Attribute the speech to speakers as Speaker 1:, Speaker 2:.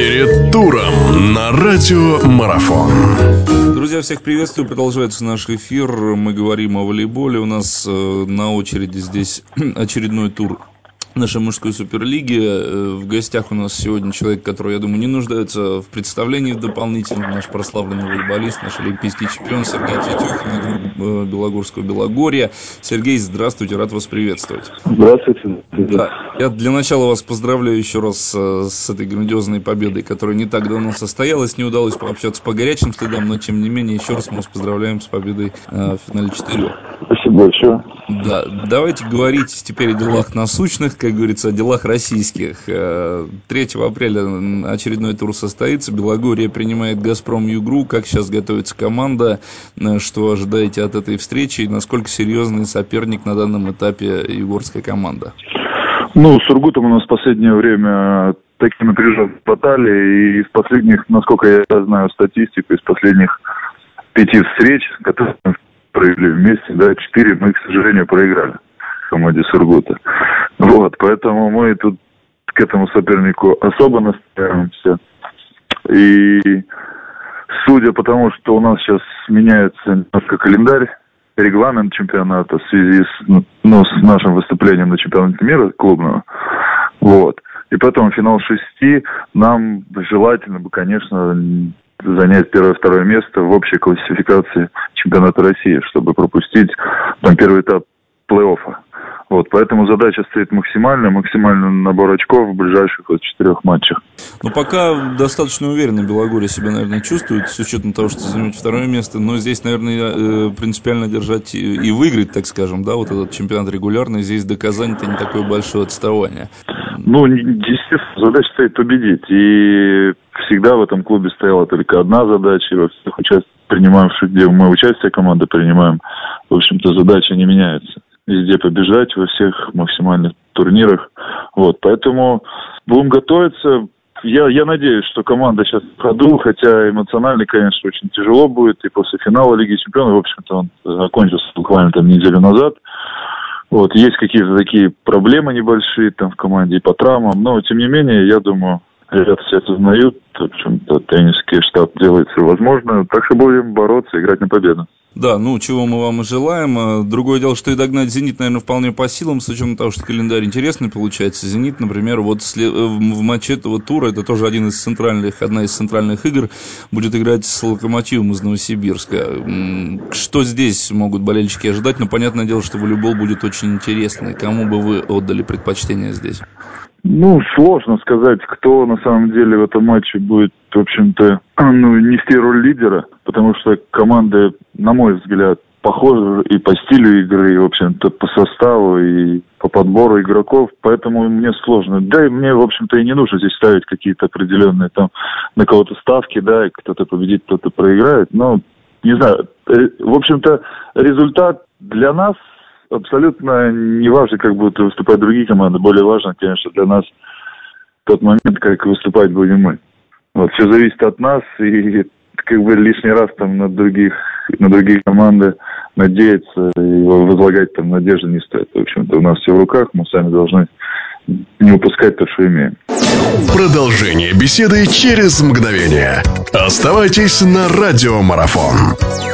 Speaker 1: Перед туром на радио Марафон.
Speaker 2: Друзья, всех приветствую. Продолжается наш эфир. Мы говорим о волейболе. У нас э, на очереди здесь очередной тур нашей мужской суперлиги. Э, в гостях у нас сегодня человек, который, я думаю, не нуждается в представлении дополнительном. Наш прославленный волейболист, наш олимпийский чемпион Сергей Тетюхин, э, Белогорского Белогорья. Сергей, здравствуйте, рад вас приветствовать.
Speaker 3: Здравствуйте.
Speaker 2: Да. Я для начала вас поздравляю еще раз э, с этой грандиозной победой, которая не так давно состоялась. Не удалось пообщаться по горячим следам, но тем не менее еще раз мы вас поздравляем с победой в финале четырех.
Speaker 3: Спасибо большое.
Speaker 2: Да, давайте говорить теперь о делах насущных, как говорится, о делах российских. 3 э, апреля очередной тур состоится. Белогория принимает «Газпром Югру». Как сейчас готовится команда? Э, что ожидаете от этой встречи? И насколько серьезный соперник на данном этапе югорская команда?
Speaker 3: Ну, с Сургутом у нас в последнее время такие напряженные баталии. И из последних, насколько я знаю статистику, из последних пяти встреч, которые провели вместе, да, четыре мы, к сожалению, проиграли команде Сургута. Вот, поэтому мы тут к этому сопернику особо настраиваемся. И судя по тому, что у нас сейчас меняется немножко календарь, регламент чемпионата в связи с, ну, с нашим выступлением на чемпионате мира клубного, вот. И поэтому финал шести нам желательно бы, конечно, занять первое-второе место в общей классификации чемпионата России, чтобы пропустить там первый этап плей-оффа. Вот, поэтому задача стоит максимальная, максимальный набор очков в ближайших вот четырех матчах.
Speaker 2: Ну, пока достаточно уверенно Белогорье себя, наверное, чувствует, с учетом того, что займет второе место. Но здесь, наверное, э, принципиально держать и выиграть, так скажем, да, вот этот чемпионат регулярный. Здесь до Казани-то не такое большое отставание.
Speaker 3: Ну, естественно, задача стоит победить. И всегда в этом клубе стояла только одна задача. И во всех участиях принимавших, где мы участие команды принимаем, в общем-то, задача не меняется везде побежать во всех максимальных турнирах. Вот, поэтому будем готовиться. Я, я надеюсь, что команда сейчас в ходу, хотя эмоционально, конечно, очень тяжело будет. И после финала Лиги Чемпионов, в общем-то, он закончился буквально там неделю назад. Вот, есть какие-то такие проблемы небольшие там в команде и по травмам, но, тем не менее, я думаю, ребята все осознают, в общем-то, тренерский штаб делает все возможное, так что будем бороться, играть на победу.
Speaker 2: Да, ну, чего мы вам и желаем. А, другое дело, что и догнать «Зенит», наверное, вполне по силам, с учетом того, что календарь интересный получается. «Зенит», например, вот э, в матче этого тура, это тоже один из центральных, одна из центральных игр, будет играть с «Локомотивом» из Новосибирска. Что здесь могут болельщики ожидать? Ну, понятное дело, что волейбол будет очень интересный. Кому бы вы отдали предпочтение здесь?
Speaker 3: Ну, сложно сказать, кто на самом деле в этом матче будет, в общем-то, ну, нести роль лидера, потому что команды, на мой взгляд, похожи и по стилю игры, и, в общем-то, по составу, и по подбору игроков, поэтому мне сложно. Да и мне, в общем-то, и не нужно здесь ставить какие-то определенные там на кого-то ставки, да, и кто-то победит, кто-то проиграет, но, не знаю, э, в общем-то, результат для нас абсолютно не важно, как будут выступать другие команды. Более важно, конечно, для нас тот момент, как выступать будем мы. Вот, все зависит от нас, и как бы лишний раз там на других, на другие команды надеяться и возлагать там надежды не стоит. В общем-то, у нас все в руках, мы сами должны не упускать то, что имеем.
Speaker 1: Продолжение беседы через мгновение. Оставайтесь на радиомарафон.